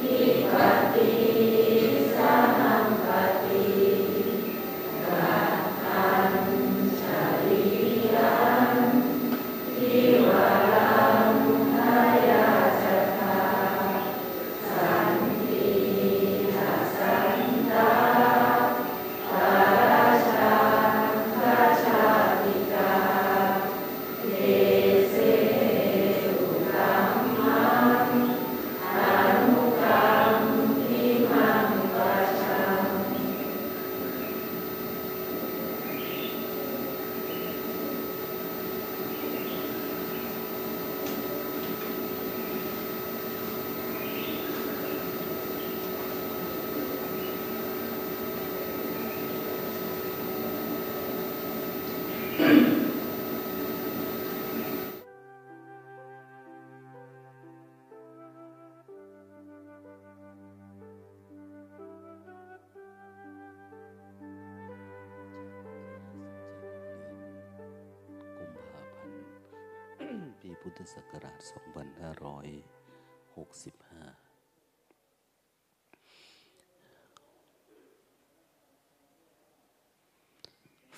พุท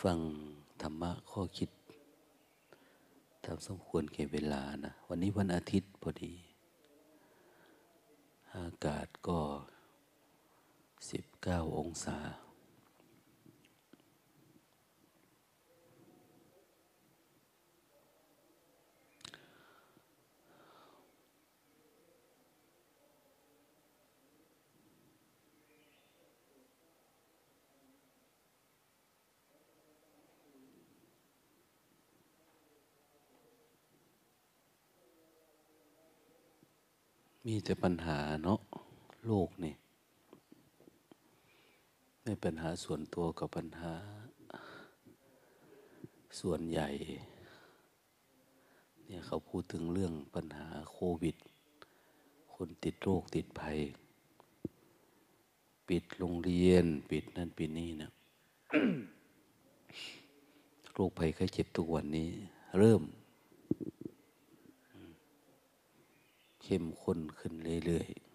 ฟังธรรมะข้อคิดตามสมควรเก็บเวลานะ วันนี้วันอาทิตย์พอดี อากาศก็ 19 องศา มีแต่ปัญหาเนาะโลกนี่ไม่ปัญหาส่วนตัวกับปัญหา ส่วนใหญ่ เนี่ยเขาพูดถึงเรื่องปัญหาโควิด คนติดโรคติดภัย ปิดโรงเรียน ปิดนั่นปิดนี่นะโรคภัยไข้เจ็บทุกวันนี้ เริ่ม เข้มข้นขึ้นเรื่อยๆ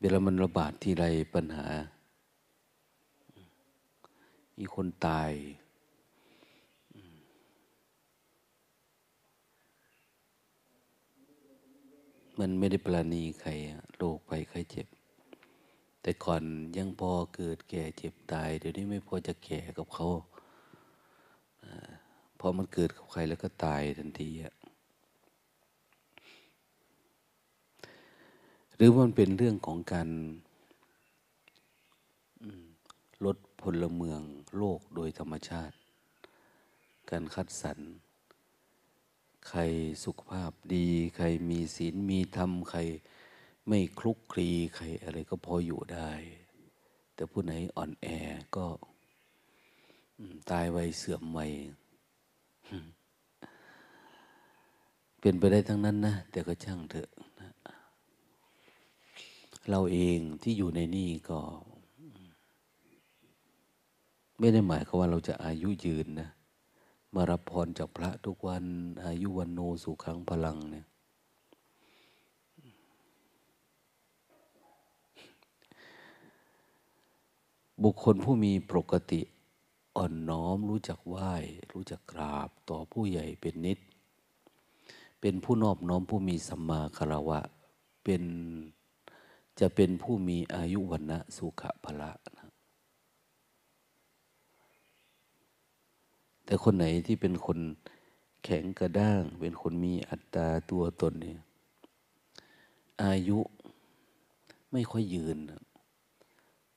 เวลามันระบาดที่ไรปัญหา มีคนตาย มันไม่ได้ปราณีใครโรคไปใครเจ็บ แต่ก่อนยังพอเกิดแก่เจ็บตาย เดี๋ยวนี้ไม่พอจะแก่กับเขาพอมันเกิดกับใครแล้วก็ตายทันทีอะ หรือว่ามันเป็นเรื่องของการลดพลเมืองโลกโดยธรรมชาติ การคัดสรร ใครสุขภาพดี ใครมีศีลมีธรรม ใครไม่คลุกคลี ใครอะไรก็พออยู่ได้ แต่ผู้ไหนอ่อนแอก็ตายไวเสื่อมไวเป็นไปได้ทั้งนั้นนะ แต่ก็ช่างเถอะ เราเองที่อยู่ในนี่ก็ ไม่ได้หมายความว่าเราจะอายุยืนนะมารับพรจากพระทุกวันอายุวันโนสุขังพลังเนี่ยบุคคลผู้มีปกติอ่อนน้อมรู้จักไหว้ รู้จักกราบต่อผู้ใหญ่เป็นนิด เป็นผู้นอบน้อมผู้มีสัมมาคารวะ เป็น จะเป็นผู้มีอายุวันนะสุขภละนะแต่คนไหนที่เป็นคนแข็งกระด้าง เป็นคนมีอัตตาตัวตนเนี่ยอายุไม่ค่อยยืน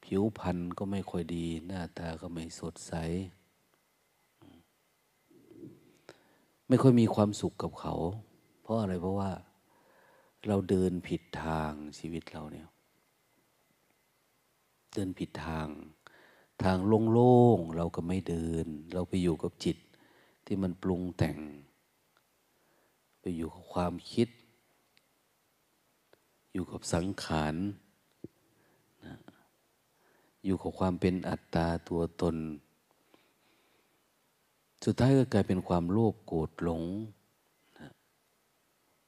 ผิวพรรณก็ไม่ค่อยดี หน้าตาก็ไม่สดใส ไม่ค่อยมีความสุขกับเขา เพราะอะไรเพราะว่า เราเดินผิดทางชีวิตเราเนี่ย เดินผิดทาง ทางโล่งๆเราก็ไม่เดิน เราไปอยู่กับจิตที่มันปรุงแต่ง ไปอยู่กับความคิด อยู่กับสังขารนะอยู่กับความเป็นอัตตาตัวตน สุดท้ายก็กลายเป็นความโลภโกรธหลง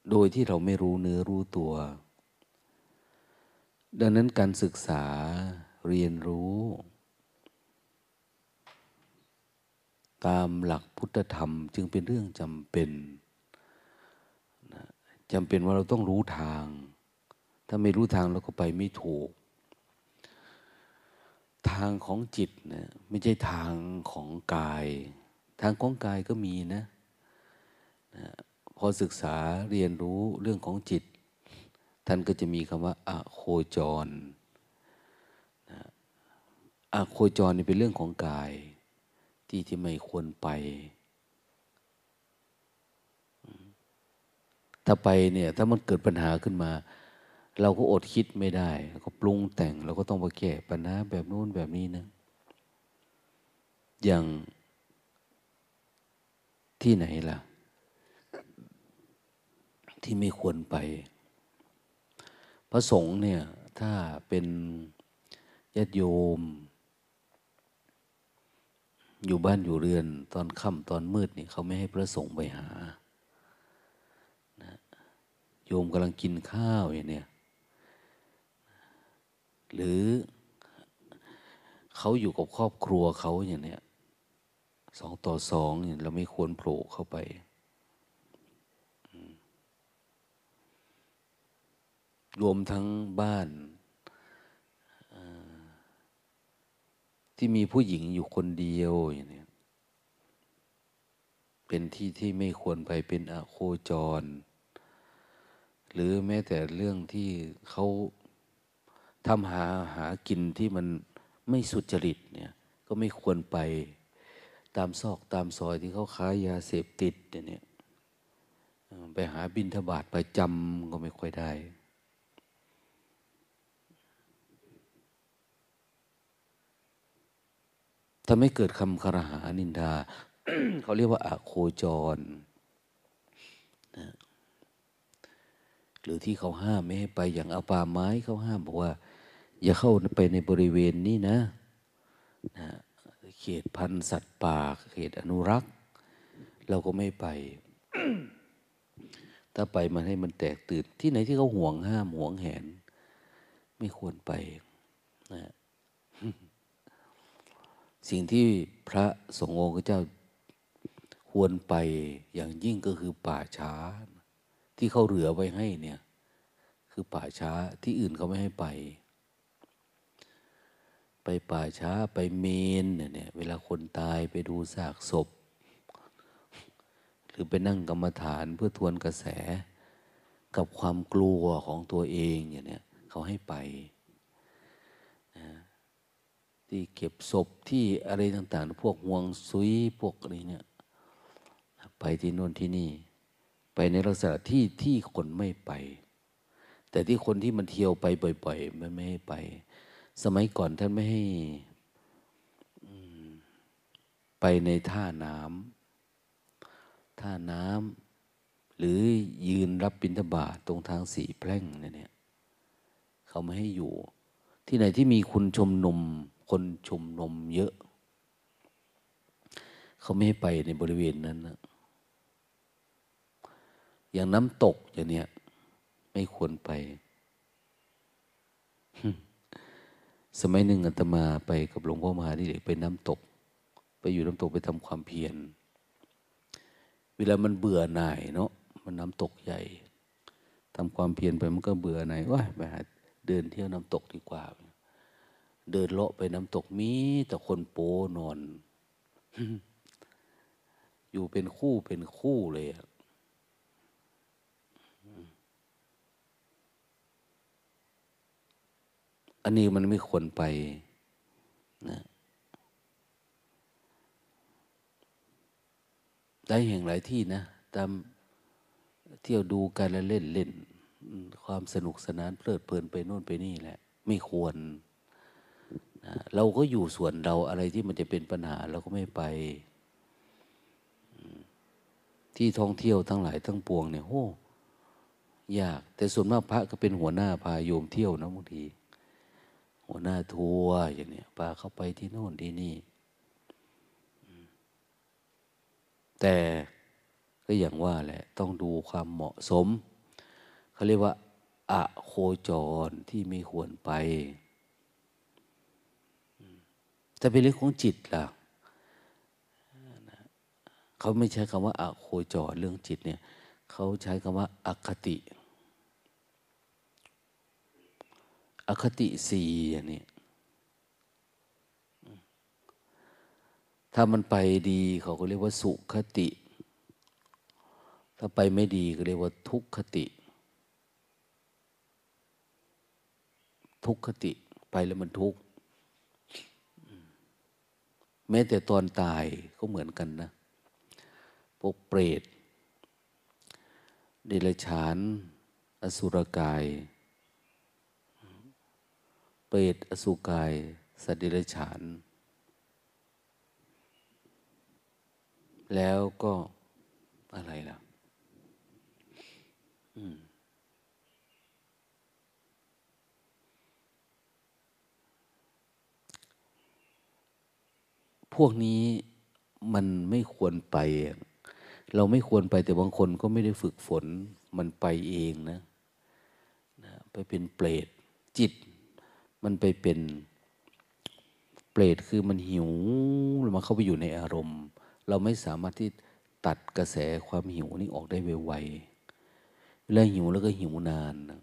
โดยที่เราไม่รู้เนื้อรู้ตัว ดังนั้นการศึกษาเรียนรู้ ตามหลักพุทธธรรมจึงเป็นเรื่องจำเป็นจำเป็นว่าเราต้องรู้ทาง ถ้าไม่รู้ทางเราก็ไปไม่ถูก ทางของจิตนะไม่ใช่ทางของกาย ทางของกายก็มีนะนะ อศึกษาเรียนรู้เรื่องของจิต ท่านก็จะมีคำว่าอะโคจรนะอะโคจรนี่เป็นเรื่องของกาย ที่ที่ไม่ควรไป ถ้าไปเนี่ย ถ้ามันเกิดปัญหาขึ้นมา เราก็อดคิดไม่ได้ก็ปรุงแต่งเราก็ต้องไปแก้ปัญหาแบบนู้นแบบนี้นะ อย่างที่ไหนล่ะ ที่ไม่ควรไป พระสงฆ์เนี่ย ถ้าเป็นญาติโยม อยู่บ้านอยู่เรือนตอนค่ำตอนมืดนี่เขาไม่ให้พระสงฆ์ไปหาโยมกำลังกินข้าวอย่างเนี้ยหรือเขาอยู่กับครอบครัวเขาอย่างเนี้ยสองต่อสองเนี่ยเราไม่ควรโผล่เข้าไป รวมทั้งบ้านที่มีผู้หญิงอยู่คนเดียวอย่างนี้เป็นที่ที่ไม่ควรไปเป็นอโคจร หรือแม้แต่เรื่องที่เขาทำหาหากินที่มันไม่สุจริตเนี่ย ก็ไม่ควรไปตามซอกตามซอยที่เขาขายยาเสพติดเนี่ยไปหาบินทบาทไปจำก็ไม่ค่อยได้ ถ้าไม่เกิดคำคารหานินดาเขาเรียกว่าอาโคจรนะหรือที่เขาห้ามไม่ให้ไปอย่างเอาป่าไม้เขาห้ามบอกว่า อย่าเข้าไปในบริเวณนี้นะนะเขตพันธุ์สัตว์ป่าเขตอนุรักษ์ เราก็ไม่ไป ถ้าไปมันให้มันแตกตื่นที่ไหนที่เขาห่วงห้ามห่วงแหน ไม่ควรไปนะ สิ่งที่พระสงฆ์องค์เจ้าควรไปอย่างยิ่งก็คือป่าช้า ที่เขาเหลือไว้ให้เนี่ย คือป่าช้าที่อื่นเขาไม่ให้ไป ไปป่าช้าไปเมนเนี่ยเวลาคนตายไปดูซากศพ หรือไปนั่งกรรมฐานเพื่อทวนกระแสกับความกลัวของตัวเองอย่างเนี้ยเขาให้ไป ที่เก็บศพที่อะไรต่างๆ พวกห่วงซุยพวกอะไรเนี่ยไปที่โน่นที่นี่ ไปในลักษณะที่ที่คนไม่ไป แต่ที่คนที่มันเที่ยวไปบ่อยๆมันไม่ให้ไป สมัยก่อนท่านไม่ให้ไปในท่าน้ำท่าน้ำหรือยืนรับบิณฑบาตตรงทางสีแพร่งเนี่ยเขาไม่ให้อยู่ ที่ไหนที่มีคุณชมนม คนชมนมเยอะ เขาไม่ให้ไปในบริเวณนั้นนะอย่างน้ำตกอย่างเนี้ยไม่ควรไป สมัยหนึ่งอาตมาไปกับหลวงพ่อมหาดิเรกไปน้ำตก ไปอยู่น้ำตกไปทำความเพียร เวลามันเบื่อหน่ายเนาะมันน้ำตกใหญ่ทำความเพียรไปมันก็เบื่อหน่ายว่าไปหาเดินเที่ยวน้ำตกดีกว่า เดินเลาะไปน้ำตกมีแต่คนโป้นอน อยู่เป็นคู่เป็นคู่เลยอันนี้มันไม่ควรไปนะได้แห่งหลายที่นะ ตามเที่ยวดูกันแล้วเล่นเล่น ความสนุกสนานเพลิดเพลินไปโน่นไปนี่แหละ ไม่ควร เราก็อยู่ส่วนเราอะไรที่มันจะเป็นปัญหาเราก็ไม่ไป ที่ท่องเที่ยวทั้งหลายทั้งปวงเนี่ยโอ้ยาก แต่ส่วนมากพระก็เป็นหัวหน้าพาโยมเที่ยวนะบางที หัวหน้าทัวร์อย่างเนี้ยพาเข้าไปที่โน่นที่นี่แต่ก็อย่างว่าแหละ ต้องดูความเหมาะสม เขาเรียกว่า อะโคจรที่ไม่ควรไป แต่เป็นเรื่องของจิตล่ะเขาไม่ใช้คำว่าอโคจรเรื่องจิตเนี่ยเขาใช้คำว่าอคติ อคติสี่อย่างนี้ถ้ามันไปดีเขาก็เรียกว่าสุขติ ถ้าไปไม่ดีก็เรียกว่าทุกขติ ทุกขติไปแล้วมันทุกข์ แม้แต่ตอนตายก็เหมือนกันนะ พวกเปรตเดรัจฉาน อสุรกาย เปรตอสุกาย สัตว์เดรัจฉาน แล้วก็อะไรล่ะ พวกนี้มันไม่ควรไป เราไม่ควรไปแต่บางคนก็ไม่ได้ฝึกฝน มันไปเองนะนะไปเป็นเปรตจิต มันไปเป็นเปรตคือมันหิวมันเข้าไปอยู่ในอารมณ์ เราไม่สามารถที่ตัดกระแสความหิวนี้ออกได้ไวๆเวลาหิวแล้วก็หิวนานนะ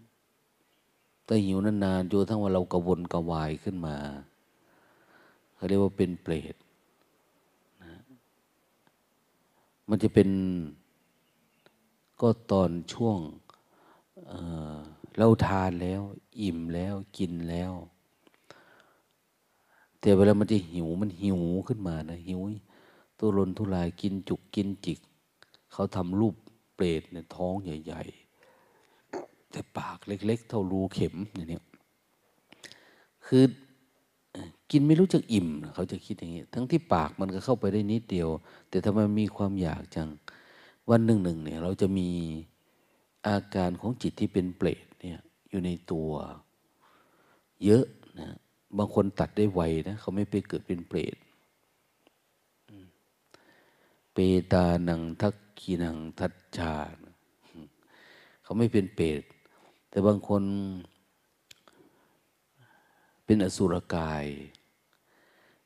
แต่หิวนานๆจนทั้งว่าเรากระวนกระวายขึ้นมาเขาเรียกว่าเป็นเปรตนะ มันจะเป็นก็ตอนช่วงเเราทานแล้ว อิ่มแล้วกินแล้ว แต่เวลามันจะหิวมันหิวขึ้นมานะหิวตุรนทุลายกินจุกกินจิก เขาทำรูปเปรตเนี่ยท้องใหญ่ ๆ แต่ปากเล็ก ๆ เท่ารูเข็มอย่างนี้คือ กินไม่รู้จักอิ่มเขาจะคิดอย่างนี้ ทั้งที่ปากมันก็เข้าไปได้นิดเดียว แต่ทำไมมีความอยากจังวันหนึ่งหนึ่งเนี่ย เราจะมีอาการของจิตที่เป็นเปรตเนี่ย อยู่ในตัว เยอะนะบางคนตัดได้ไวนะเขาไม่ไปเกิดเป็นเปรตเปตานังทักขีนังทัตชาเขาไม่เป็นเปรตแต่บางคน เป็นอสุรกาย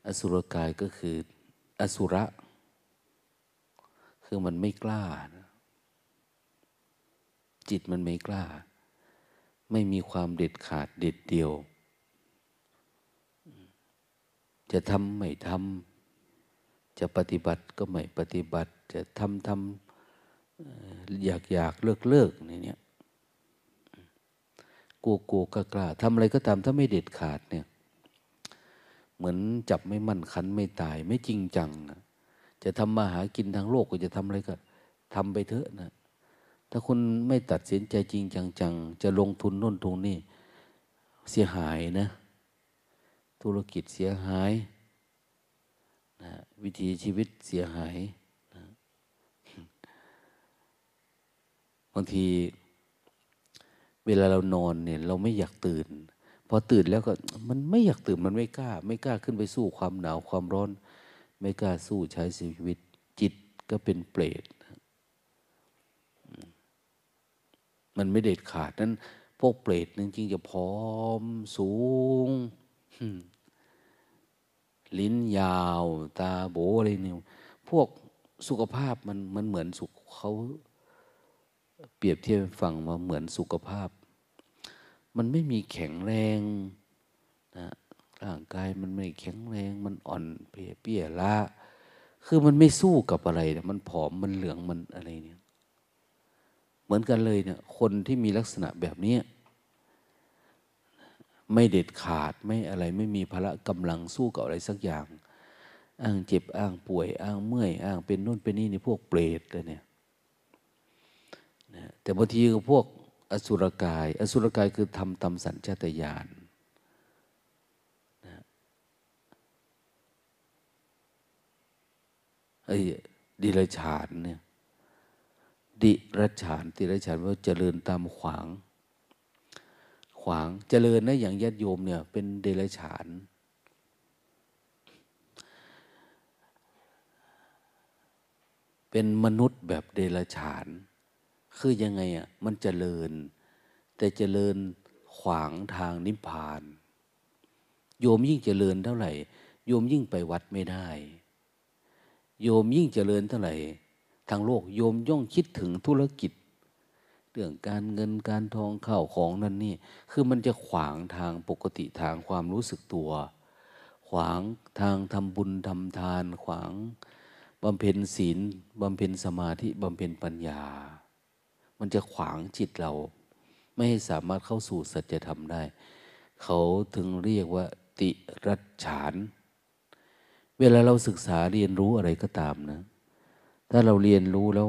อสุรกายก็คืออสุระ คือมันไม่กล้า จิตมันไม่กล้า ไม่มีความเด็ดขาดเด็ดเดียว จะทำไม่ทำจะปฏิบัติก็ไม่ปฏิบัติ จะทำทำอยากอยากเลิกเลิกนี่เนี่ย กลัวกลัวกล้ากล้าทำอะไรก็ตามถ้าไม่เด็ดขาดเนี่ย เหมือนจับไม่มั่นคันไม่ตาย ไม่จริงจังนะจะทำมาหากินทางโลกก็จะทำอะไรก็ทำไปเถอะนะถ้าคุณไม่ตัดสินใจจริงจังๆจะลงทุนน่นทุนนี่เสียหายนะ ธุรกิจเสียหายนะวิถีชีวิตเสียหายนะบางที เวลาเรานอนเนี่ยเราไม่อยากตื่น พอตื่นแล้วก็มันไม่อยากตื่นมันไม่กล้า ไม่กล้าขึ้นไปสู้ความหนาวความร้อน ไม่กล้าสู้ใช้ชีวิตจิตก็เป็นเปรตมันไม่เด็ดขาดนั้นพวกเปรตจริงๆจะพร้อมสูง ลิ้นยาว ตาโบอะไรเนี่ยพวกสุขภาพมันมันเหมือนสุขเขา เปรียบเทียบฟังมาเหมือนสุขภาพ มันไม่มีแข็งแรงนะร่างกายมันไม่แข็งแรง มันอ่อนเปียเปียละ คือมันไม่สู้กับอะไรนะมันผอมมันเหลืองมันอะไรเนี่ย เหมือนกันเลยเนี่ย คนที่มีลักษณะแบบนี้ไม่เด็ดขาดไม่อะไรไม่มีพละกำลังสู้กับอะไรสักอย่าง อ้างเจ็บอ้างป่วยอ้างเมื่อย อ้างเป็นนู่นเป็นนี่ในพวกเปรตเลยเนี่ย นะแต่บางทีก็พวกอสุรกาย อสุรกายคือทำตามสัญชาตญาณนะไอ้ดิรฉานเนี่ยดิรฉานติรฉานว่าเจริญตามขวาง ขวางเจริญนะอย่างญาติโยมเนี่ย เป็นเดรฉานเป็นมนุษย์แบบเดรัจฉาน คือยังไงอะมันเจริญ แต่เจริญขวางทางนิพพาน โยมยิ่งเจริญเท่าไหร่ โยมยิ่งไปวัดไม่ได้ โยมยิ่งเจริญเท่าไหร่ ทางโลกโยมย่องคิดถึงธุรกิจ เรื่องการเงินการทองข้าวของนั่นนี่ คือมันจะขวางทางปกติทางความรู้สึกตัว ขวางทางทำบุญทำทาน ขวางบำเพ็ญศีลบำเพ็ญสมาธิบำเพ็ญปัญญา มันจะขวางจิตเรา ไม่สามารถเข้าสู่สัจธรรมได้ เขาถึงเรียกว่า ติรัชฉาน เวลาเราศึกษาเรียนรู้อะไรก็ตามนะ ถ้าเราเรียนรู้แล้ว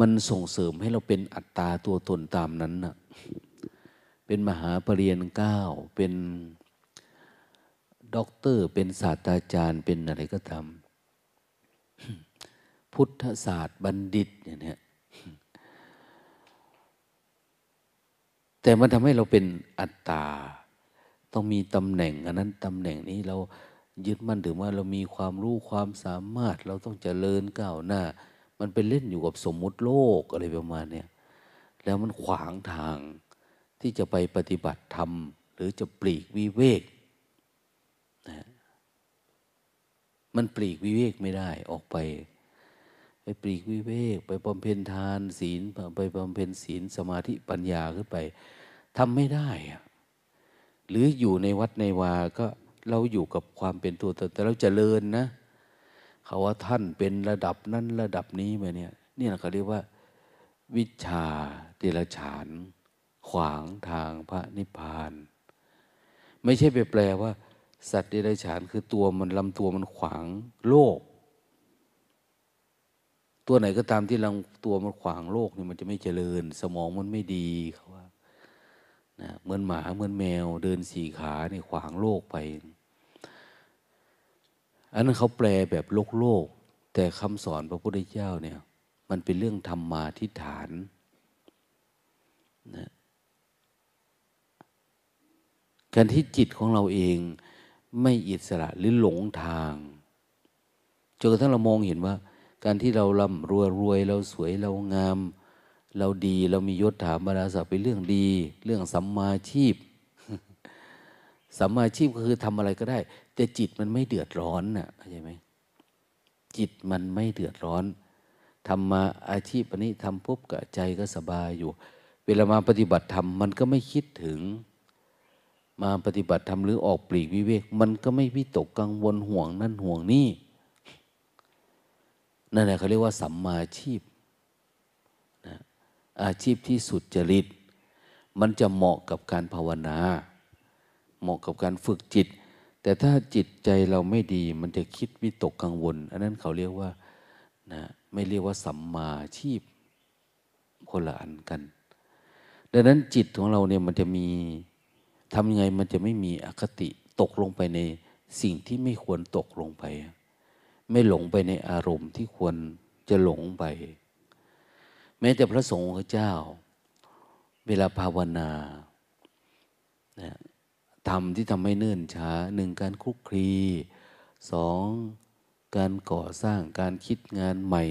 มันส่งเสริมให้เราเป็นอัตตาตัวตนตามนั้นนะ่ะเป็นมหาเปรียญเก้าเป็นด็อกเตอร์ เป็นศาสตราจารย์เป็นอะไรก็ตามพุทธศาสตรบัณฑิตอย่างนี้ แต่มันทำให้เราเป็นอัตตา ต้องมีตำแหน่งอันนั้นตำแหน่งนี้เรายึดมั่นถือว่าเรามีความรู้ความสามารถ เราต้องเจริญก้าวหน้า มันเป็นเล่นอยู่กับสมมุติโลกอะไรประมาณนี้แล้วมันขวางทางที่จะไปปฏิบัติธรรม หรือจะปลีกวิเวกนะมันปลีกวิเวกไม่ได้ออกไป ไปปลีกวิเวก ไปบำเพ็ญทานศีลไปบำเพ็ญศีลสมาธิปัญญาขึ้นไป ทำไม่ได้อะหรืออยู่ในวัดในวาก็เราอยู่กับความเป็นตัวตนแต่เราจเจริญนะเขาว่าท่านเป็นระดับนั้นระดับนี้มาเนี่ยนี่เขาเรียกว่า วิชาเดรฉาน ขวางทางพระนิพพาน ไม่ใช่ไปแปลว่า สัตว์เดรัจฉานคือตัวมันลำตัวมันขวางโลก ตัวไหนก็ตามที่ลำตัวมันขวางโลกนี่มันจะไม่เจริญ สมองมันไม่ดีเขาว่า นะเหมือนหมาเหมือนแมว เดินสี่ขาเนี่ยขวางโลกไป อันนั้นเขาแปลแบบโลกโลก แต่คำสอนพระพุทธเจ้าเนี่ย มันเป็นเรื่องธรรมมาทิฏฐานนะการที่จิตของเราเองไม่อิสระหรือหลงทางจนกระทั่งเรามองเห็นว่า การที่เราร่ำรวยรวยเราสวยเรางาม เราดีเรามียศถาบรรดาศักดิ์เป็นเรื่องดี เรื่องสัมมาชีพสัมมาชีพก็คือทำอะไรก็ได้ แต่จิตมันไม่เดือดร้อนน่ะเข้าใจไหมจิตมันไม่เดือดร้อนทำมาอาชีพอันนี้ทำปุ๊บกับใจก็สบายอยู่ เวลามาปฏิบัติธรรมมันก็ไม่คิดถึง มาปฏิบัติธรรมหรือออกปลีกวิเวก มันก็ไม่วิตกกังวลห่วงนั่นห่วงนี่นั่นแหละเขาเรียกว่าสัมมาชีพ อาชีพที่สุดจริต มันจะเหมาะกับการภาวนา เหมาะกับการฝึกจิต แต่ถ้าจิตใจเราไม่ดี มันจะคิดวิตกกังวล อันนั้นเขาเรียกว่านะไม่เรียกว่าสัมมาชีพคนละอันกัน ดังนั้นจิตของเราเนี่ยมันจะมีทำยังไงมันจะไม่มีอคติตกลงไปในสิ่งที่ไม่ควรตกลงไป ไม่หลงไปในอารมณ์ที่ควรจะหลงไป แม้แต่พระสงฆ์เจ้า เวลาภาวนานะธรรมที่ทำให้เนื่นช้าหนึ่งการคุกคลีสองการก่อสร้างการคิดงานใหม่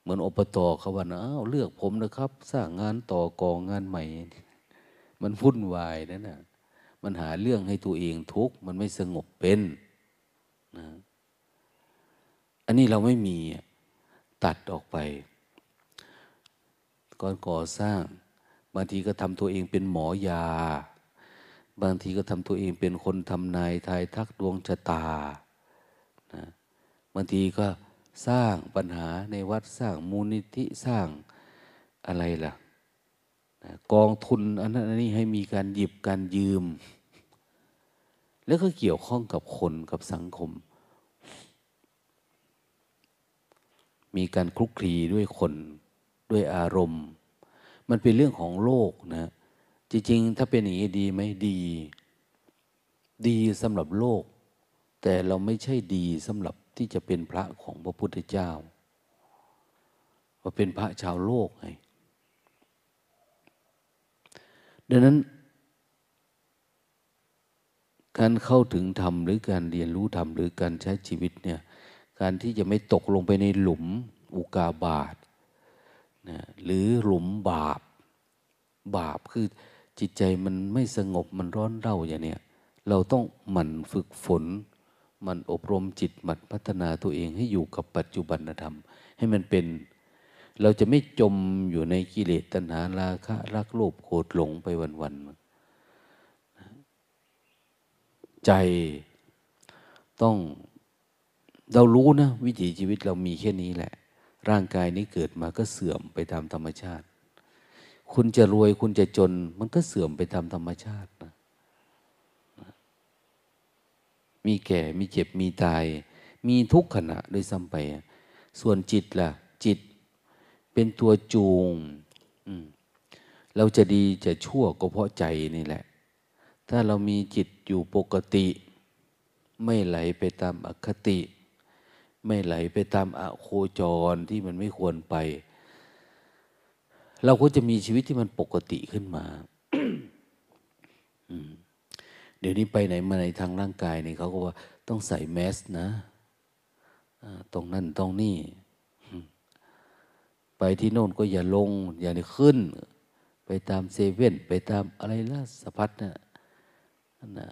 เหมือนอบตเขาว่าอ้าวเลือกผมนะครับ สร้างงานต่อกองงานใหม่ มันวุ่นวายนั่นนะมันหาเรื่องให้ตัวเองทุกข์มันไม่สงบเป็นนะอันนี้เราไม่มีตัดออกไป ก่อนก่อสร้าง บางทีก็ทำตัวเองเป็นหมอยา บางทีก็ทำตัวเองเป็นคนทำนายทายทักดวงชะตานะบางทีก็สร้างปัญหาในวัดสร้างมูลนิธิสร้างอะไรล่ะนะกองทุนอันนั้นอันนี้ให้มีการหยิบการยืม แล้วก็เกี่ยวข้องกับคนกับสังคม มีการคลุกคลีด้วยคน ด้วยอารมณ์ มันเป็นเรื่องของโลกนะ จริงๆ ถ้าเป็นอย่างนี้ดีไหมดี ดีสำหรับโลก แต่เราไม่ใช่ดีสำหรับที่จะเป็นพระของพระพุทธเจ้าว่าเป็นพระชาวโลกไงดังนั้น การเข้าถึงธรรมหรือการเรียนรู้ธรรมหรือการใช้ชีวิตเนี่ยการที่จะไม่ตกลงไปในหลุมอุกาบาต นะหรือหลุมบาป บาปคือจิตใจมันไม่สงบมันร้อนเร่าอย่างเนี้ยเราต้องหมั่นฝึกฝน มันอบรมจิตมันพัฒนาตัวเองให้อยู่กับปัจจุบันธรรม ให้มันเป็น เราจะไม่จมอยู่ในกิเลสตัณหาราคะรักโลภโกรธหลงไปวันๆใจต้องเรารู้นะ วิถีชีวิตเรามีแค่นี้แหละ ร่างกายนี้เกิดมาก็เสื่อมไปตามธรรมชาติ คุณจะรวยคุณจะจน มันก็เสื่อมไปตามธรรมชาตินะมีแก่มีเจ็บมีตาย มีทุกขณะด้วยซ้ำไป ส่วนจิตล่ะ จิตเป็นตัวจูงเราจะดีจะชั่วก็เพราะใจนี่แหละ ถ้าเรามีจิตอยู่ปกติ ไม่ไหลไปตามอคติ ไม่ไหลไปตามอโคจรที่มันไม่ควรไป เราก็จะมีชีวิตที่มันปกติขึ้นมาเดี๋ยวนี้ไปไหนมาไหนทางร่างกายนี่เขาก็ว่าต้องใส่แมสนะตรงนั่นตรงนี่ ไปที่โน่นก็อย่าลง อย่าขึ้น ไปตามเซเว่นไปตามอะไรล่ะสพัดนะนะ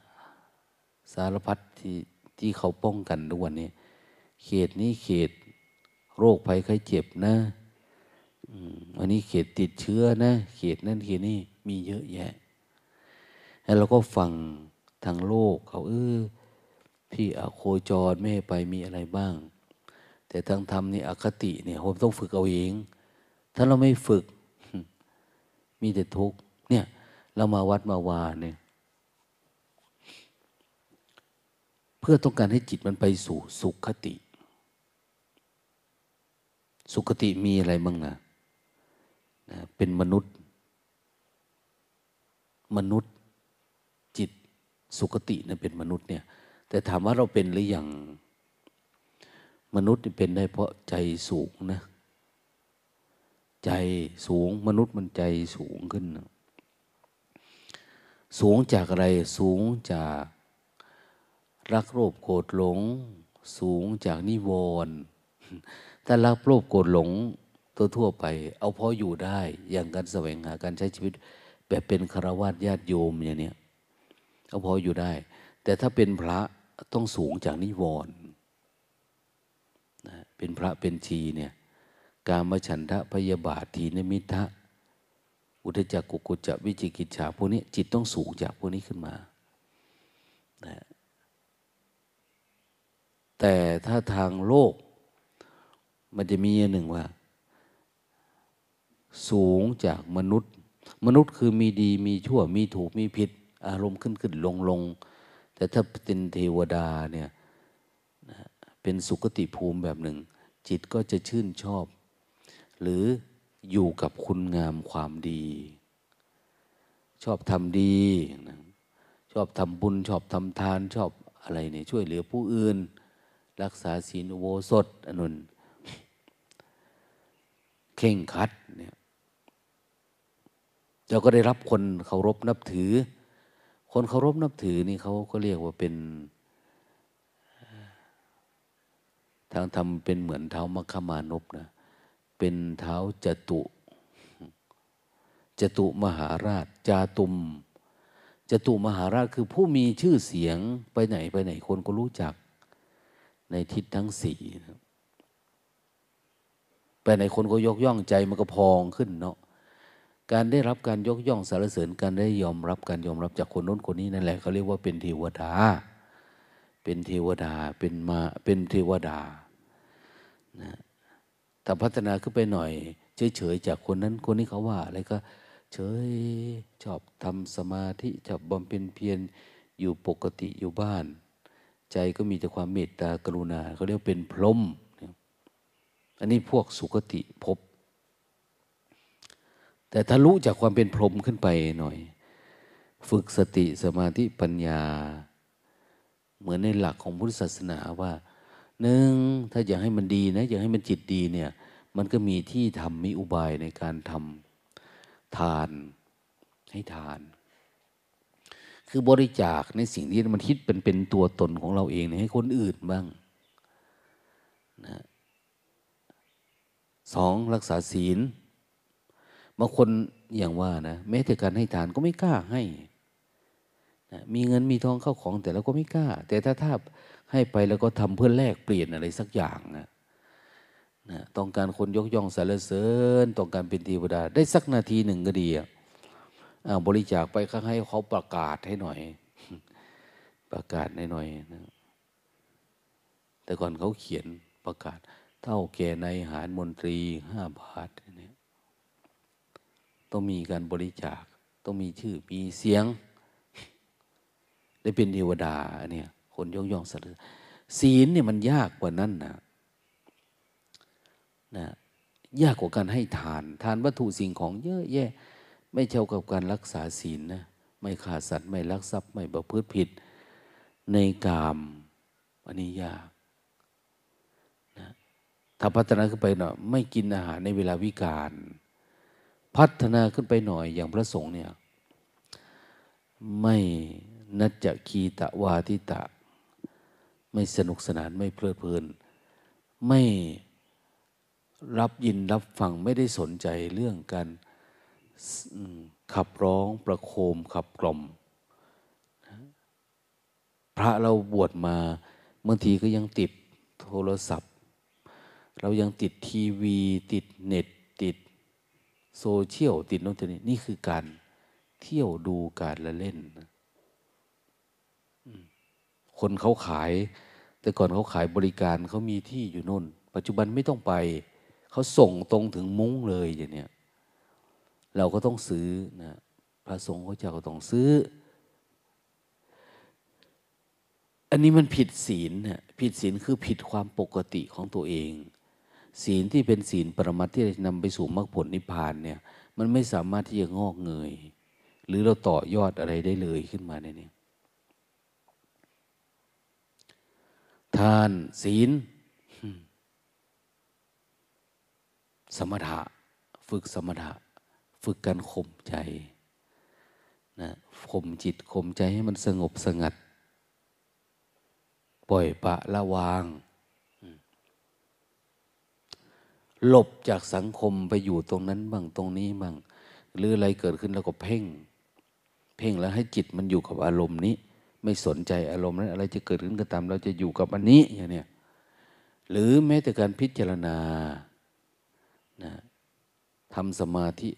สารพัดที่ที่เขาป้องกันทุกวันนี้ เขตนี้เขตโรคภัยไข้เจ็บนะอันนี้เขตติดเชื้อนะ เขตนั่นเขตนี้มีเยอะแยะ แล้วเราก็ฟังทางโลกเขาเออพี่อโคจรไม่ให้ไปมีอะไรบ้าง แต่ทางธรรมนี่อคติเนี่ยผมต้องฝึกเอาเอง ถ้าเราไม่ฝึก มีแต่ทุกข์เนี่ย เรามาวัดมาวาเนี่ย เพื่อต้องการให้จิตมันไปสู่สุขคติ สุขติมีอะไรบ้างนะนะ เป็นมนุษย์ มนุษย์จิตสุคตินะเป็นมนุษย์เนี่ย แต่ถามว่าเราเป็นหรืออยังมนุษย์เป็นได้เพราะใจสูงนะ ใจสูงมนุษย์มันใจสูงขึ้นนะสูงจากอะไรสูงจากรักโลภโกรธหลง สูงจากนิวรณ์ ถ้ารักโลภโกรธหลงตัวทั่วไป เอาพออยู่ได้ อย่างการแสวงหาการใช้ชีวิต แบบเป็นคารวะญาติโยมอย่างนี้ก็พออยู่ได้ แต่ถ้าเป็นพระต้องสูงจากนิวรณ์นะเป็นพระเป็นชีเนี่ยการมฉันทะพยาบาททีนมิทะอุทจักกุกุจะวิจิกิจฉาพวกนี้จิตต้องสูงจากพวกนี้ขึ้นมานะแต่ถ้าทางโลก มันจะมีอย่างหนึ่งว่า สูงจากมนุษย์ มนุษย์คือมีดีมีชั่วมีถูกมีผิด อารมณ์ขึ้นขึ้นลงลงแต่ถ้าเป็นเทวดาเนี่ยเป็นสุคติภูมิแบบหนึ่ง จิตก็จะชื่นชอบ หรืออยู่กับคุณงามความดี ชอบทำดีนะชอบทำบุญ ชอบทำทานชอบอะไรเนี่ยช่วยเหลือผู้อื่น รักษาศีลโวสดอนุน เข่งคัดเนี่ยเราก็ได้รับคนเคารพนับถือ คนเคารพนับถือนี่เขาก็เรียกว่าเป็นทางธรรมเป็นเหมือนเท้ามัคคมานพนะ เป็นเท้าจตุจตุมหาราช จาตุมจตุมหาราชคือผู้มีชื่อเสียงไปไหนไปไหนคนก็รู้จักในทิศทั้งสี่ ไปไหนคนก็ยกย่องใจมันก็พองขึ้นเนาะการได้รับการยกย่องสรรเสริญการได้ยอมรับการยอมรับจากคนโน้นคนนี้นั่นแหละเขาเรียกว่าเป็นเทวดา เป็นเทวดาเป็นมาเป็นเทวดานะถ้าพัฒนาขึ้นไปหน่อย เฉยๆจากคนนั้นคนนี้เขาว่าอะไรก็ เฉยชอบทำสมาธิชอบบำเพ็ญเพียรอยู่ปกติอยู่บ้าน ใจก็มีแต่ความเมตตากรุณาเขาเรียกเป็นพรหม อันนี้พวกสุคติภพแต่ถ้ารู้จากความเป็นพรหมขึ้นไปหน่อย ฝึกสติสมาธิปัญญา เหมือนในหลักของพุทธศาสนาว่าหนึ่งถ้าอยากให้มันดีนะอยากให้มันจิตดีเนี่ย มันก็มีที่ทำมีอุบายในการทำทานให้ทาน คือบริจาคในสิ่งที่มันคิดเป็นเป็นตัวตนของเราเองให้คนอื่นบ้างนะ สองรักษาศีลบางคนอย่างว่านะแม้แต่การให้ทานก็ไม่กล้าให้นะมีเงินมีทองเข้าของแต่เราก็ไม่กล้า แต่ถ้าถ้าให้ไปแล้วก็ทำเพื่อแลกเปลี่ยนอะไรสักอย่างนะนะต้องการคนยกย่องสรรเสริญต้องการเป็นเทวดา ได้สักนาทีหนึ่งก็ดีอะบริจาคไปข้างให้เขาประกาศให้หน่อย ประกาศให้หน่อยนะแต่ก่อนเขาเขียนประกาศ เท่าแก่ในหารมนตรีห้าบาทเนี่ยต้องมีการบริจาค ต้องมีชื่อมีเสียง ได้เป็นเทวดาเนี่ยคนยกย่องสรรศีลเนี่ยมันยากกว่านั้นนะนะยากกว่าการให้ทาน ทานวัตถุสิ่งของเยอะแยะ ไม่เท่ากับการรักษาศีลนะไม่ขาดสัตว์ไม่ลักทรัพย์ไม่ประพฤติผิด ในกามอันนี้ยาก ถ้าพัฒนาขึ้นไปหน่อยไม่กินอาหารในเวลาวิการพัฒนาขึ้นไปหน่อยอย่างพระสงฆ์เนี่ยไม่นัจจคีตะวาทิตะ ไม่สนุกสนานไม่เพลิดเพลิน ไม่รับยินรับฟังไม่ได้สนใจเรื่องการขับร้องประโคมขับกล่อม พระเราบวชมาบางทีก็ยังติดโทรศัพท์ เรายังติดทีวี ติดเน็ต ติดโซเชียลติดโน้นติดนี่นี่คือการเที่ยวดูการละเล่นคนเขาขาย แต่ก่อนเขาขายบริการเขามีที่อยู่นู่น ปัจจุบันไม่ต้องไป เขาส่งตรงถึงมุ้งเลยอย่างเนี้ยเราก็ต้องซื้อนะพระสงฆ์เขาจะก็ต้องซื้อ อันนี้มันผิดศีลนะผิดศีลคือผิดความปกติของตัวเอง ศีลที่เป็นศีลปรมัตที่จะนำไปสู่มรรคผลนิพพานเนี่ย มันไม่สามารถที่จะงอกเงย หรือเราต่อยอดอะไรได้เลยขึ้นมาในนี้ทานศีล สมถะ ฝึกสมถะ ฝึกการข่มใจนะข่มจิตข่มใจให้มันสงบสงัด ปล่อยปะละวาง หลบจากสังคมไปอยู่ตรงนั้นบ้างตรงนี้บ้างหรืออะไรเกิดขึ้นแล้วก็เพ่ง เพ่งแล้วให้จิตมันอยู่กับอารมณ์นี้ ไม่สนใจอารมณ์นั้น อะไรจะเกิดขึ้นก็ตาม เราจะอยู่กับอันนี้อย่างนี้หรือแม้แต่การพิจารณานะทำสมาธิ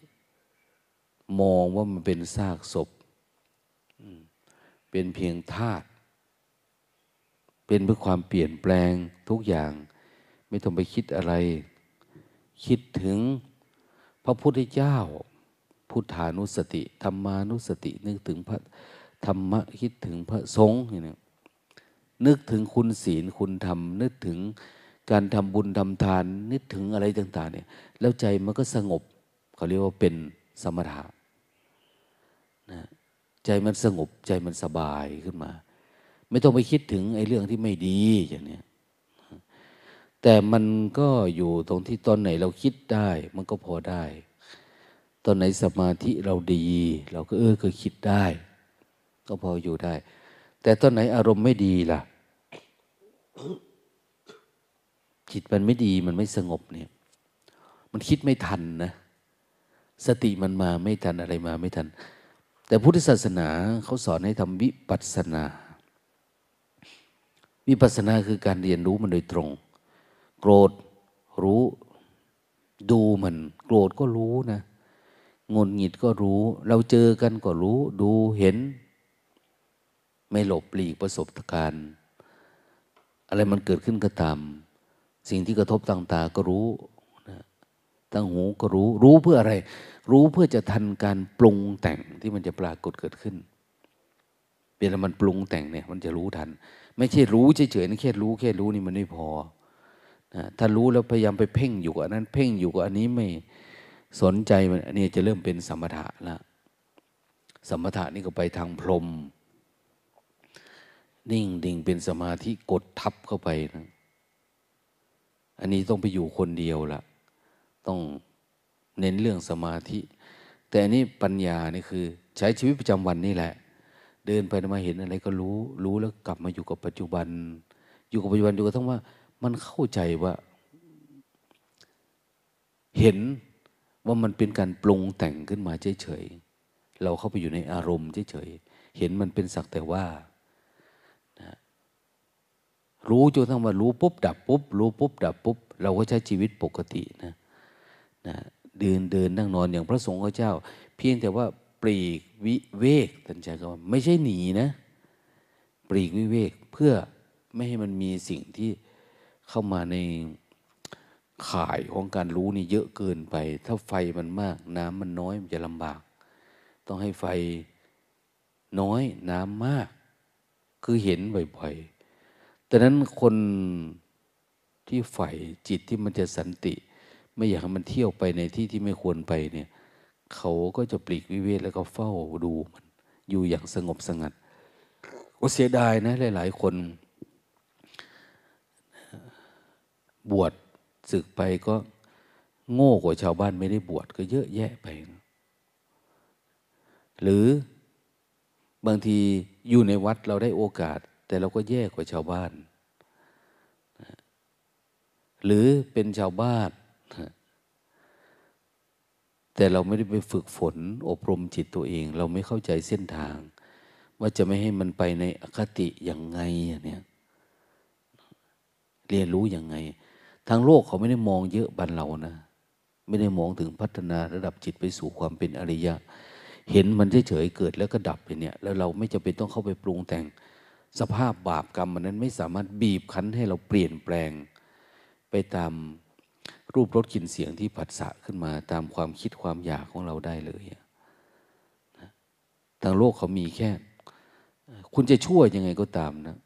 มองว่ามันเป็นซากศพ เป็นเพียงธาตุเป็นเพื่อความเปลี่ยนแปลงทุกอย่าง ไม่ต้องไปคิดอะไร คิดถึงพระพุทธเจ้า พุทธานุสติธรรมานุสติ นึกถึงพระธรรมะคิดถึงพระสงฆ์อย่างนี้นึกถึงคุณศีลคุณธรรม นึกถึงการทำบุญทำทาน นึกถึงอะไรต่าง ๆ เนี่ย แล้วใจมันก็สงบเขาเรียกว่าเป็นสมถะนะใจมันสงบใจมันสบายขึ้นมา ไม่ต้องไปคิดถึงไอ้เรื่องที่ไม่ดีอย่างเนี้ย แต่มันก็อยู่ตรงที่ตอนไหนเราคิดได้ มันก็พอได้ ตอนไหนสมาธิเราดี เราก็เออเคยคิดได้ ก็พออยู่ได้ แต่ตอนไหนอารมณ์ไม่ดีล่ะ จิตมันไม่ดีมันไม่สงบเนี่ย มันคิดไม่ทันนะ สติมันมาไม่ทันอะไรมาไม่ทัน แต่พุทธศาสนาเขาสอนให้ทำวิปัสสนา วิปัสสนาคือการเรียนรู้มันโดยตรง โกรธรู้ ดูมัน โกรธก็รู้นะงนหงิดก็รู้ เราเจอกันก็รู้ ดูเห็น ไม่หลบหลีกประสบการณ์อะไรมันเกิดขึ้นก็ตาม สิ่งที่กระทบต่างตาก็รู้นะตั้งหูก็รู้ รู้เพื่ออะไร รู้เพื่อจะทันการปรุงแต่งที่มันจะปรากฏเกิดขึ้นเวลามันปรุงแต่งเนี่ย มันจะรู้ทัน ไม่ใช่รู้เฉยๆนี่แค่รู้แค่รู้นี่มันไม่พอ ถ้ารู้แล้วพยายามไปเพ่งอยู่กับนั้น เพ่งอยู่กับอันนี้ไม่สนใจมันอันนี้จะเริ่มเป็นสมถะละสมถะนี่ก็ไปทางพรม นิ่งดิ่งเป็นสมาธิกดทับเข้าไปนะอันนี้ต้องไปอยู่คนเดียวละต้องเน้นเรื่องสมาธิ แต่อันนี้ปัญญานี่คือ ใช้ชีวิตประจำวันนี่แหละ เดินไปมาเห็นอะไรก็รู้ รู้แล้วกลับมาอยู่กับปัจจุบัน อยู่กับปัจจุบันอยู่กับทั้งว่า มันเข้าใจว่า เห็นว่ามันเป็นการปรุงแต่งขึ้นมาเฉยๆ เราเข้าไปอยู่ในอารมณ์เฉยๆ เห็นมันเป็นสักแต่ว่านะรู้จนทั้งว่ารู้ปุ๊บดับปุ๊บรู้ปุ๊บดับปุ๊บเราก็ใช้ชีวิตปกตินะนะเดินเดินนั่งนอนอย่างพระสงฆ์เจ้า เพียงแต่ว่าปลีกวิเวกท่านใช้คำว่าไม่ใช่หนีนะ ปลีกวิเวกเพื่อไม่ให้มันมีสิ่งที่ เข้ามาในข่ายของการรู้นี่เยอะเกินไป ถ้าไฟมันมาก น้ำมันน้อยมันจะลำบาก ต้องให้ไฟน้อยน้ำมาก คือเห็นบ่อยๆแต่นั้นคนที่ใฝ่จิตที่มันจะสันติ ไม่อยากให้มันเที่ยวไปในที่ที่ไม่ควรไปเนี่ย เขาก็จะปลีกวิเวกแล้วก็เฝ้าดูมัน อยู่อย่างสงบสงัดก็เสียดายนะหลาย ๆ คน บวชศึกไปก็โง่กว่าชาวบ้านไม่ได้บวชก็เยอะแยะไป หรือบางทีอยู่ในวัดเราได้โอกาส แต่เราก็แย่กว่าชาวบ้าน หรือเป็นชาวบ้าน แต่เราไม่ได้ไปฝึกฝน อบรมจิตตัวเอง เราไม่เข้าใจเส้นทาง ว่าจะไม่ให้มันไปในอคติอย่างไงเนี่ยเรียนรู้อย่างไง ทางโลกเขาไม่ได้มองเยอะบันเรานะ ไม่ได้มองถึงพัฒนาระดับจิตไปสู่ความเป็นอริยะ เห็นมันเฉยๆเกิดแล้วก็ดับไปเนี่ย แล้วเราไม่จำเป็นต้องเข้าไปปรุงแต่ง สภาพบาปกรรมมันนั้นไม่สามารถบีบคั้นให้เราเปลี่ยนแปลง ไปตามรูปรสกลิ่นเสียงที่ผัสสะขึ้นมาตามความคิดความอยากของเราได้เลยทางโลกเขามีแค่ คุณจะชั่วยังไงก็ตามนะ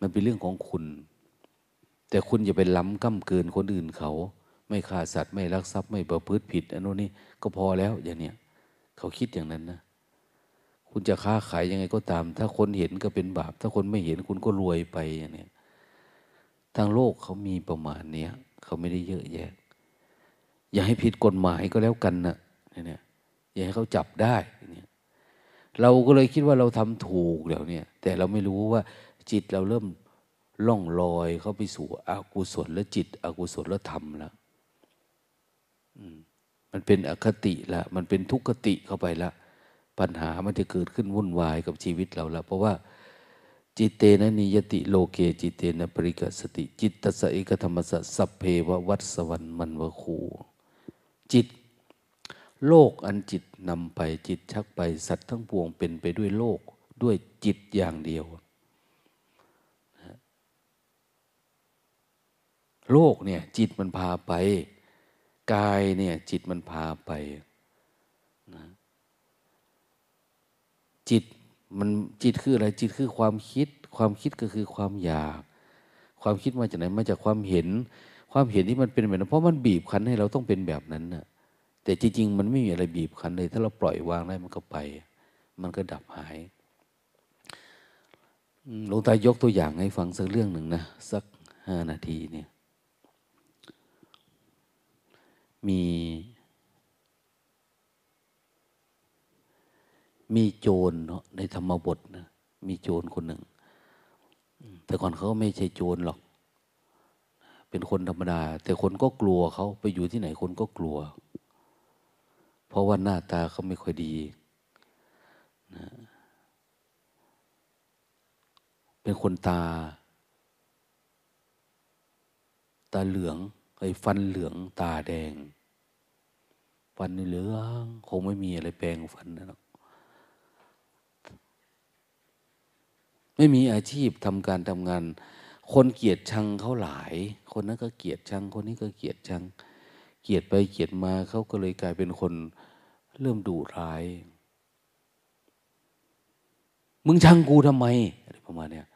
มันเป็นเรื่องของคุณ แต่คุณอย่าไปล้ำก้าเกินคนอื่นเขา ไม่ฆ่าสัตว์ไม่ลักทรัพย์ไม่ประพฤติผิดอันนู้นนี่ก็พอแล้วอย่างเนี้ยเขาคิดอย่างนั้นนะคุณจะค้าขายยังไงก็ตาม ถ้าคนเห็นก็เป็นบาป ถ้าคนไม่เห็นคุณก็รวยไปอย่างเนี้ยทางโลกเขามีประมาณเนี้ยเขาไม่ได้เยอะแยะ อย่าให้ผิดกฎหมายก็แล้วกันนะเนี่ยอย่าให้เขาจับได้เนี่ยเราก็เลยคิดว่าเราทำถูกแล้วเนี่ย แต่เราไม่รู้ว่าจิตเราเริ่ม ล่องลอยเข้าไปสู่อากุศลและจิตอกุศลและธรรมแล้วมันเป็นอคติละ มันเป็นทุกขติเข้าไปละปัญหามันจะเกิดขึ้นวุ่นวายกับชีวิตเราละเพราะว่า จิตเตนะนิยติโลเกจิตเตนะปริกสติ จิตตสะเอกธรรมสะสัพเพววัตสวรรมันวคูจิต โลกอันจิตนำไปจิตชักไปสัตว์ทั้งปวงเป็นไปด้วยโลก ด้วยจิตอย่างเดียว โลกเนี่ยจิตมันพาไป กายเนี่ยจิตมันพาไปนะจิตมันจิตคืออะไรจิตคือความคิด ความคิดก็คือความอยาก ความคิดมาจากไหนมาจากความเห็น ความเห็นที่มันเป็นแบบนั้นเพราะมันบีบคั้นให้เราต้องเป็นแบบนั้นนะแต่จริงๆมันไม่มีอะไรบีบคั้นเลย ถ้าเราปล่อยวางได้มันก็ไป มันก็ดับหายหลวงตายกตัวอย่างให้ฟังสักเรื่องหนึ่งนะ สักห้านาทีเนี่ย มี มีโจรในธรรมบทนะมีโจรคนหนึ่ง แต่ก่อนเขาไม่ใช่โจรหรอก เป็นคนธรรมดา แต่คนก็กลัวเขาไปอยู่ที่ไหนคนก็กลัว เพราะว่าหน้าตาเขาไม่ค่อยดีนะเป็นคนตา ตาเหลืองไอ้ฟันเหลืองตาแดง ฟันเหลืองคงไม่มีอะไรแปลงฟันนะหรอกไม่มีอาชีพทำการทำงาน คนเกียดชังเขาหลาย คนนั้นก็เกียดชัง คนนี้ก็เกียดชัง เกียดไปเกียดมาเขาก็เลยกลายเป็นคนเริ่มดุร้าย มึงชังกูทำไมอะไรประมาณเนี้ย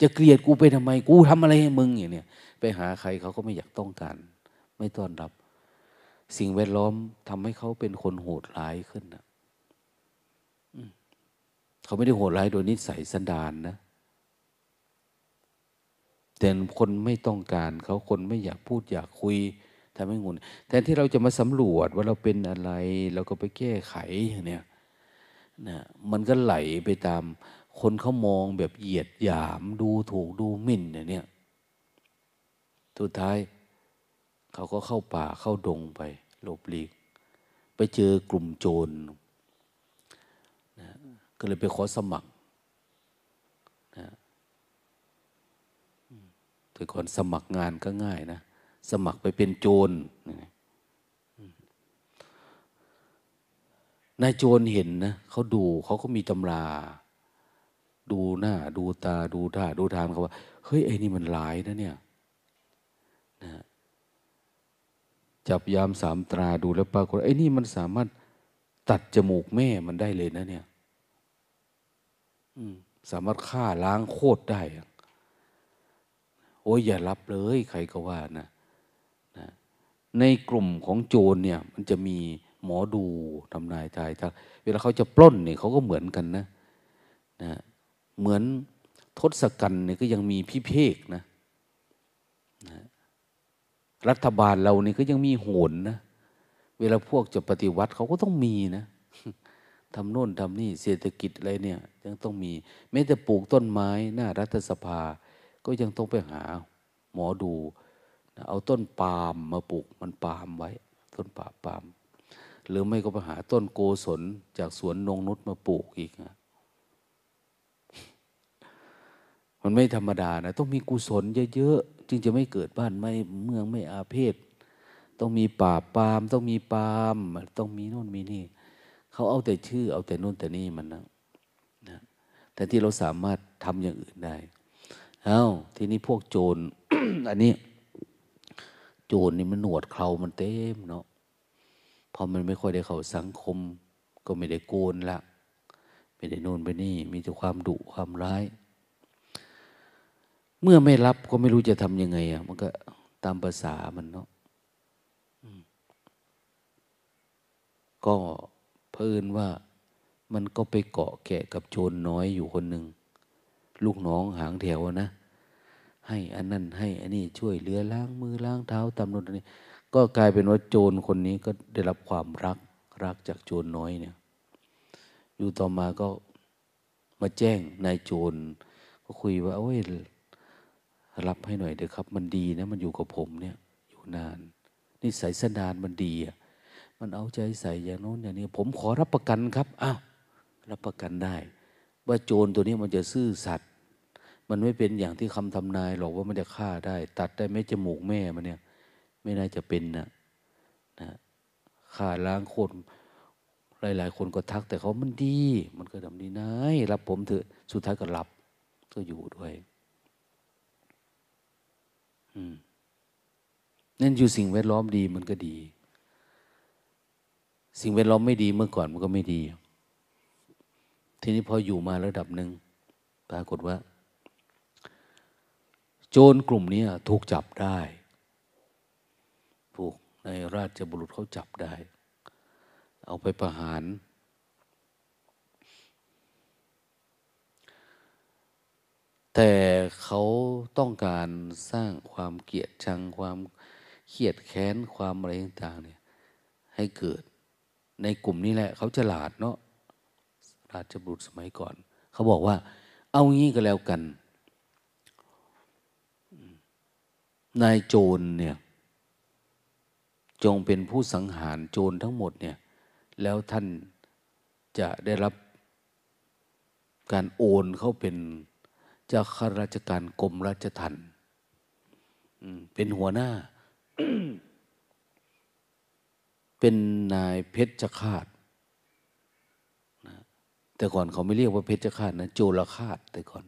จะเกลียดกูไปทำไม กูทำอะไรให้มึงอย่างเนี้ยไปหาใครเขาก็ไม่อยากต้องการ ไม่ต้อนรับ สิ่งแวดล้อมทำให้เขาเป็นคนโหดร้ายขึ้นนะเขาไม่ได้โหดร้ายโดยนิสัยสันดานนะ แต่คนไม่ต้องการเขาคนไม่อยากพูดอยากคุยทำให้งุนแทนที่เราจะมาสำรวจว่าเราเป็นอะไร เราก็ไปแก้ไขอย่างเนี้ยนะมันก็ไหลไปตาม คนเขามองแบบเหยียดหยามดูถูกดูหมิ่นอย่างเนี้ยสุดท้าย เขาก็เข้าป่าเข้าดงไปหลบหลีก ไปเจอกลุ่มโจรนะก็เลยไปขอสมัครนะแต่ก่อนสมัครงานก็ง่ายนะ สมัครไปเป็นโจรนายโจรเห็นนะเขาดูเขาก็มีตำรา ดูหน้า ดูตาดูท่าดูทางเขาว่า เฮ้ยไอ้นี่มันหลายนะเนี่ยนะ จับยามสามตราดูแล้วปรากฏไอ้นี่มันสามารถตัดจมูกแม่มันได้เลยนะเนี่ยสามารถฆ่าล้างโคตรได้ โอ้ยอย่ารับเลย ใครก็ว่านะนะ ในกลุ่มของโจรเนี่ย มันจะมีหมอดูทำนายทายทักเวลาเขาจะปล้นเนี่ยเขาก็เหมือนกันนะนะ เหมือนทศกัณฐ์เนี่ยก็ยังมีพิเภกนะนะ รัฐบาลเรานี่ก็ยังมีโหนนะ เวลาพวกจะปฏิวัติเขาก็ต้องมีนะทำโน่นทำนี่เศรษฐกิจอะไรเนี่ย ยังต้องมี แม้แต่ปลูกต้นไม้หน้ารัฐสภา ก็ยังต้องไปหาหมอดู เอาต้นปาล์มมาปลูกมันปาล์มไว้ ต้นป่าปาล์มหรือไม่ก็ไปหาต้นโกศลจากสวนนงนุษมาปลูกอีกนะมันไม่ธรรมดานะ ต้องมีกุศลเยอะ จึงจะไม่เกิดบ้านไม่เมืองไม่อาเพศ ต้องมีป่าปามต้องมีปามต้องมีโน่นมีนี่ เขาเอาแต่ชื่อ เอาแต่นู่นแต่นี่มันนะนะแต่ที่เราสามารถทำอย่างอื่นได้เอา้าทีนี้พวกโจรอันนี้ โจรนี่มันหนวดเขามันเต็มเนาะพอมันไม่ค่อยได้เข้าสังคม ก็ไม่ได้โกนละไม่ได้โน่นไปนี่ มีแต่ความดุความร้าย เมื่อไม่รับก็ไม่รู้จะทำยังไงอะมันก็ตามภาษามันเนาะก็เพิ่นว่ามันก็ไปเกาะแกะกับโจรน้อยอยู่คนหนึ่ง ลูกน้องหางแถวนะ ให้อันนั้นให้อันนี้ช่วยเหลือล้างมือล้างเท้าตามนนนี้ก็กลายเป็นว่าโจรคนนี้ก็ได้รับความรักรักจากโจรน้อยเนี่ย อยู่ต่อมาก็มาแจ้งนายโจรก็คุยว่าโอ้ย รับให้หน่อยเถอครับ มันดีนะ มันอยู่กับผมเนี่ย อยู่นานนี่สายสนานมันดีอะมันเอาใจใส่อย่างโน้นอย่างนี้ ผมขอรับประกันครับอ้าวรับประกันได้ ว่าโจรตัวนี้มันจะซื่อสัตย์มันไม่เป็นอย่างที่คำทำนายหรอกว่ามันจะฆ่าได้ ตัดได้ไม่จมูกแม่มันเนี่ย ไม่น่าจะเป็นนะนะข่าล้างคนหลาย ๆ คนก็ทักแต่เขามันดี มันก็ทำดีนายรับผมเถอะสุดท้ายก็รับก็อยู่ด้วย นั่นอยู่สิ่งแวดล้อมดีมันก็ดี สิ่งแวดล้อมไม่ดีเมื่อก่อนมันก็ไม่ดี ทีนี้พออยู่มาระดับหนึ่งปรากฏว่า โจรกลุ่มนี้ถูกจับได้ถูกในราชบุรุษเขาจับได้ เอาไปประหาร แต่เขาต้องการสร้างความเกลียดชังความเครียดแค้นความอะไรต่างๆเนี่ยให้เกิด ในกลุ่มนี้แหละเขาฉลาดเนาะราชบุตรสมัยก่อน เขาบอกว่า เอางี้ก็แล้วกัน นายโจรเนี่ย จงเป็นผู้สังหารโจรทั้งหมดเนี่ย แล้วท่านจะได้รับการโอนเข้าเป็น จ้าข้าราชการกรมราชทัณฑ์เป็นหัวหน้า เป็นนายเพชรฆาตนะแต่ก่อนเขาไม่เรียกว่าเพชรฆาตนะโจรฆาตแต่ก่อน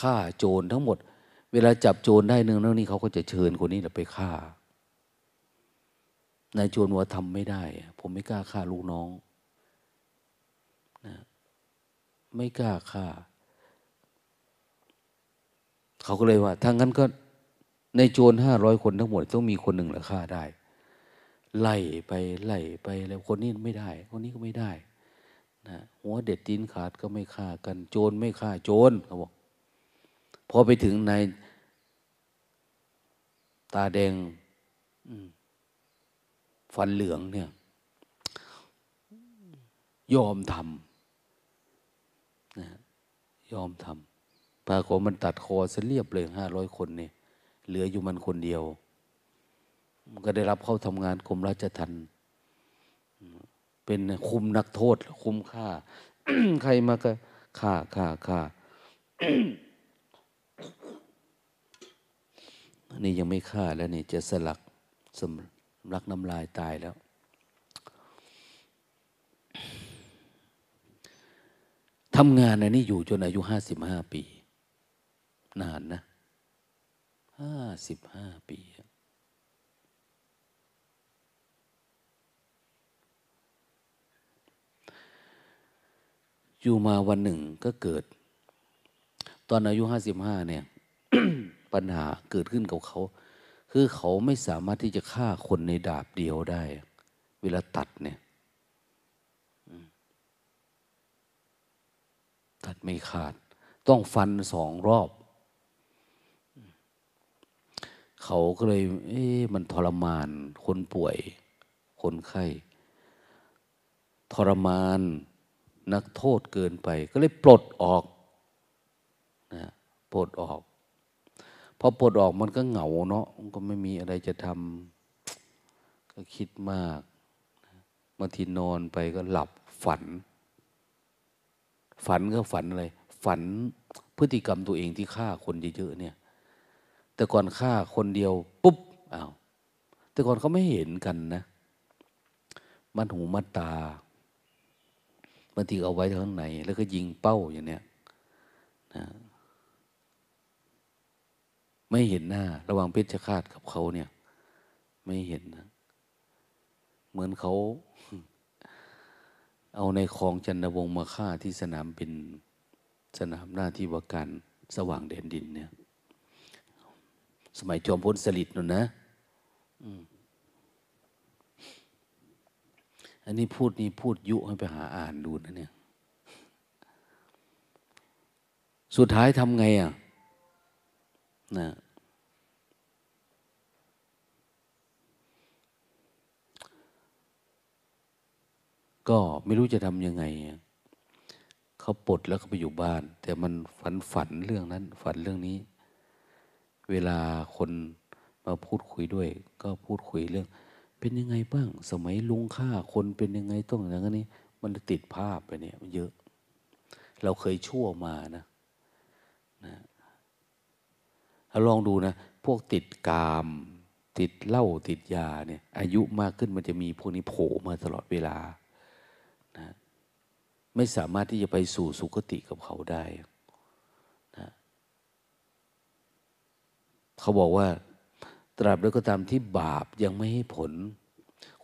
ฆ่าโจรทั้งหมด เวลาจับโจรได้หนึ่งแล้วนี่เขาก็จะเชิญคนนี้ไปฆ่านายโจรว่าทำไม่ได้ ผมไม่กล้าฆ่าลูกน้องนะ ไม่กล้าฆ่า เขาก็เลยว่าถ้างั้นก็ในโจรห้าร้อยคนทั้งหมดต้องมีคนหนึ่งแหละฆ่าได้ ไล่ไปไล่ไปแล้วคนนี้ไม่ได้ คนนี้ก็ไม่ได้นะหัวเด็ดตีนขาดก็ไม่ฆ่ากัน โจรไม่ฆ่าโจรเขาบอกพอไปถึงในตาแดงฟันเหลืองเนี่ย ยอมทำ นะยอมทำปรากฏมันตัดคอเสียเรียบเลยห้าร้อยคนเนี่ยเหลืออยู่มันคนเดียว มันก็ได้รับเข้าทำงานกรมราชทัณฑ์เป็นคุมนักโทษ คุมฆ่า ใครมาก็ฆ่าฆ่าฆ่านี่ยังไม่ฆ่าแล้วนี่จะสลักสำลักน้ำลายตายแล้ว ทำงานอันนี้อยู่จนอายุห้าสิบห้าปี นานนะห้าสิบห้าปี อยู่มาวันหนึ่งก็เกิด ตอนอายุห้าสิบห้าเนี่ย ปัญหาเกิดขึ้นกับเขา คือเขาไม่สามารถที่จะฆ่าคนในดาบเดียวได้ เวลาตัดเนี่ยตัด ไม่ขาด ต้องฟันสองรอบ เขาก็เลย เอ๊ะมันทรมาน คนป่วย คนไข้ ทรมาน นักโทษเกินไป ก็เลยปลดออกนะปลดออกพอปลดออกมันก็เหงาเนาะมันก็ไม่มีอะไรจะทำก็คิดมากบางทีนอนไปก็หลับฝัน ฝันก็ฝันอะไร ฝันพฤติกรรมตัวเองที่ฆ่าคนเยอะๆเนี่ย แต่ก่อนฆ่าคนเดียวปุ๊บอ้าวแต่ก่อนเขาไม่เห็นกันนะมันหูมัดตาบางทีเอาไว้ข้างใน แล้วก็ยิงเป้าอย่างเนี้ยนะไม่เห็นหน้า ระหว่างเพชฌฆาตกับเขาเนี่ย ไม่เห็นนะ เหมือนเขา เอาในคลองจันทวงมาฆ่าที่สนามบินสนามหน้าที่ว่าการสว่างแดนดินเนี่ย สมัยจอมพลสฤษดิ์นั่นนะอันนี้พูดนี่พูดยุให้ไปหาอ่านดูนะเนี่ย สุดท้ายทำไงอะนะ ก็ไม่รู้จะทำยังไง เขาปลดแล้วก็ไปอยู่บ้าน แต่มันฝันฝันเรื่องนั้น ฝันเรื่องนี้ เวลาคนมาพูดคุยด้วย ก็พูดคุยเรื่อง เป็นยังไงบ้าง สมัยลุงฆ่าคนเป็นยังไงต้องอย่างนี้ มันติดภาพไปเนี่ยมันเยอะ เราเคยชั่วมานะนะลองดูนะ พวกติดกามติดเหล้าติดยาเนี่ย อายุมากขึ้นมันจะมีพวกนี้โผล่มาตลอดเวลา นะไม่สามารถที่จะไปสู่สุคติกับเขาได้นะเขาบอกว่า ตราบใดก็ตามที่บาปยังไม่ให้ผล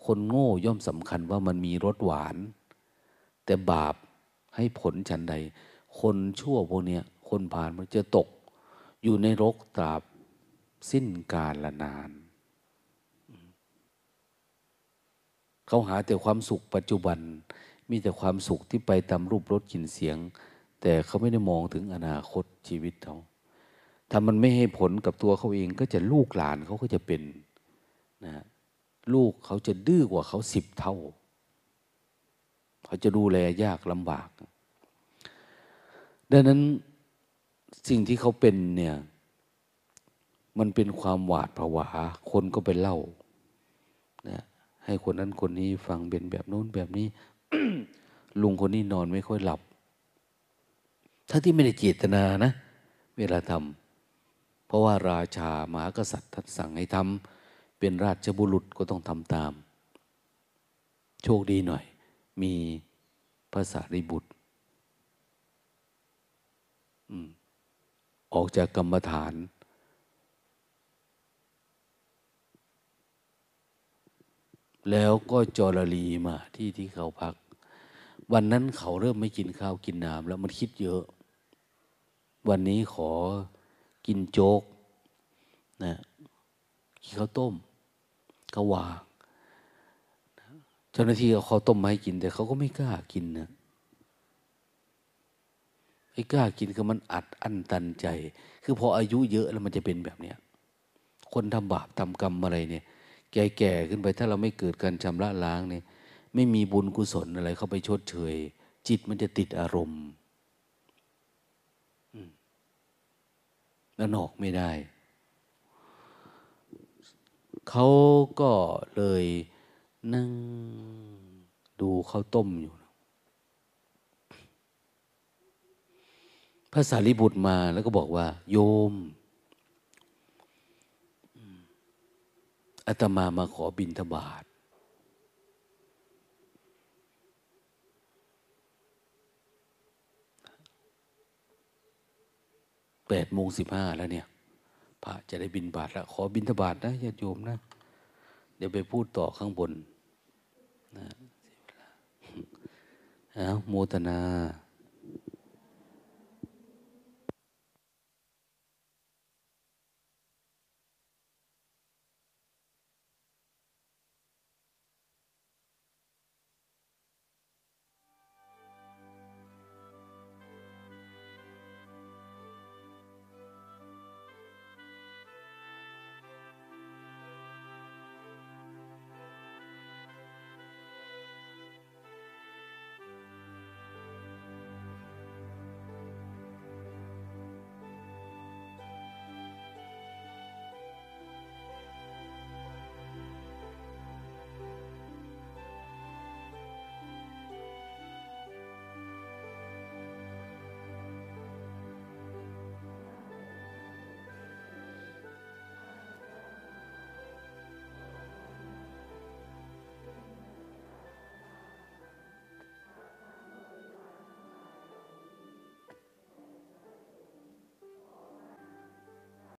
คนโง่ย่อมสำคัญว่ามันมีรสหวาน แต่บาปให้ผลฉันใด คนชั่วพวกนี้คนผ่านมันจะตก อยู่ในรกตราบสิ้นกาลละนาน เขาหาแต่ความสุขปัจจุบัน มีแต่ความสุขที่ไปตามรูปรสกลิ่นเสียง แต่เขาไม่ได้มองถึงอนาคตชีวิตเขาถ้ามันไม่ให้ผลกับตัวเขาเองก็จะลูกหลานเขาก็จะเป็นนะลูกเขาจะดื้อกว่าเขาสิบเท่า เขาจะดูแลยากลำบาก ดังนั้นสิ่งที่เขาเป็นเนี่ย มันเป็นความหวาดผวา คนก็ไปเล่านะให้คนนั้นคนนี้ฟังเป็นแบบโน้นแบบนี้ ลุงคนนี้นอนไม่ค่อยหลับถ้าที่ไม่ได้เจตนานะ เวลาทำเพราะว่าราชามหากษัตริย์ท่านสั่งให้ทำเป็นราชบุรุษก็ต้องทำตาม โชคดีหน่อย มีภาษาริบุตรออกจากกรรมฐาน แล้วก็จรลีมาที่ที่เขาพัก วันนั้นเขาเริ่มไม่กินข้าวกินน้ำแล้วมันคิดเยอะ วันนี้ขอกินโจ๊กนะกินข้าวต้มก็วาเจ้าหน้าที่เอาข้าวต้มมาให้กิน แต่เขาก็ไม่กล้ากินนะไอ้กล้ากินคือมันอัดอั้นตันใจ คือพออายุเยอะแล้วมันจะเป็นแบบเนี้ยคนทำบาปทำกรรมอะไรเนี่ย แก่ๆขึ้นไป ถ้าเราไม่เกิดการชำระล้างเนี่ยไม่มีบุญกุศลอะไรเข้าไปชดเชย จิตมันจะติดอารมณ์แล้วนอกไม่ได้ เขาก็เลยนั่งดูข้าวต้มอยู่พระสารีบุตรมาแล้วก็บอกว่า โยม อาตมามาขอบินทบาทแปดโมงสิบห้าแล้วเนี่ยพระจะได้บินบาทแล้ว ขอบินทบาทนะญาติโยมนะ เดี๋ยวไปพูดต่อข้างบนนะเอาโมทนา